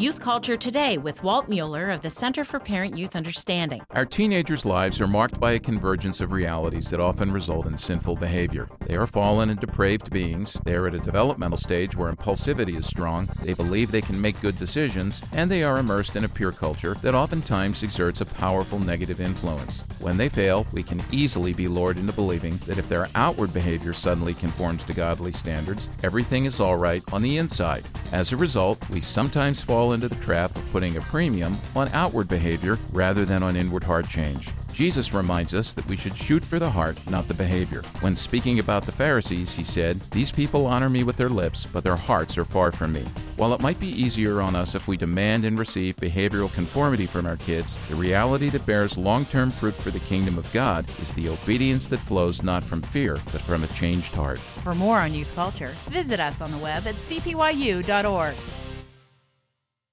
Youth Culture Today with Walt Mueller of the Center for Parent Youth Understanding. Our teenagers' lives are marked by a convergence of realities that often result in sinful behavior. They are fallen and depraved beings. They are at a developmental stage where impulsivity is strong. They believe they can make good decisions, and they are immersed in a peer culture that oftentimes exerts a powerful negative influence. When they fail, we can easily be lured into believing that if their outward behavior suddenly conforms to godly standards, everything is all right on the inside. As a result, we sometimes fall into the trap of putting a premium on outward behavior rather than on inward heart change. Jesus reminds us that we should shoot for the heart, not the behavior. When speaking about the Pharisees, he said, These people honor me with their lips, but their hearts are far from me. While it might be easier on us if we demand and receive behavioral conformity from our kids, the reality that bears long term fruit for the kingdom of God is the obedience that flows not from fear, but from a changed heart. For more on youth culture, visit us on the web at cpyu.org.